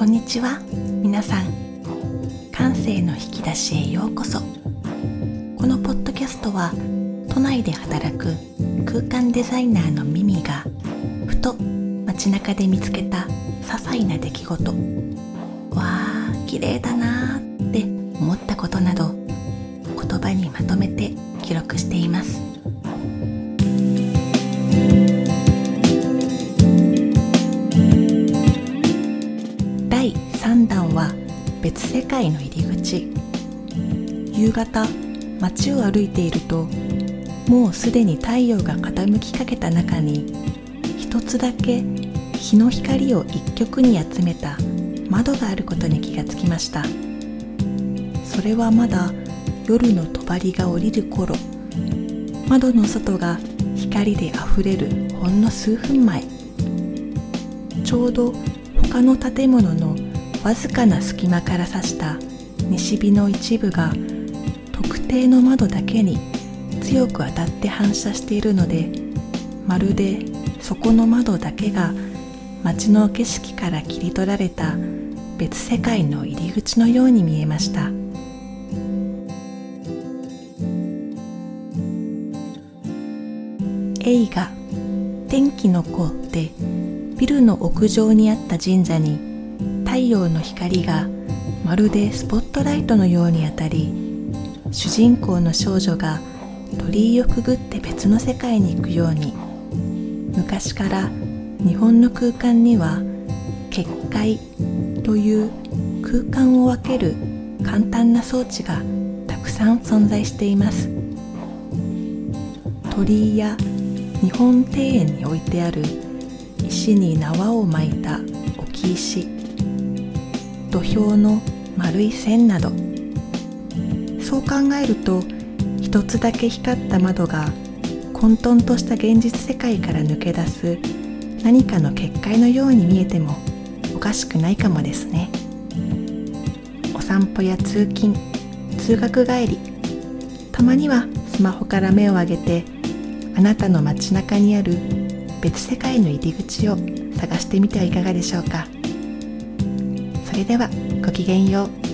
こんにちは。皆さん感性の引き出しへようこそ。このポッドキャストは都内で働く空間デザイナーのミミがふと街中で見つけた些細な出来事。わあ綺麗だなーって思ったことなど言葉にまとめて記録しています。別世界の入り口。夕方街を歩いているともうすでに太陽が傾きかけた中に一つだけ日の光を一極に集めた窓があることに気がつきました。それはまだ夜の帳が降りる頃。窓の外が光であふれるほんの数分前。ちょうど他の建物のわずかな隙間から差した西日の一部が特定の窓だけに強く当たって反射しているのでまるでそこの窓だけが街の景色から切り取られた別世界の入り口のように見えました。映画「天気の子」でビルの屋上にあった神社に太陽の光がまるでスポットライトのように当たり主人公の少女が鳥居をくぐって別の世界に行くように昔から日本の空間には結界という空間を分ける簡単な装置がたくさん存在しています。鳥居や日本庭園に置いてある石に縄を巻いた置き石。土俵の丸い線など。そう考えると一つだけ光った窓が混沌とした現実世界から抜け出す何かの結界のように見えてもおかしくないかもですね。お散歩や通勤通学帰りたまにはスマホから目を上げてあなたの街中にある別世界の入り口を探してみてはいかがでしょうか。れではごきげんよう。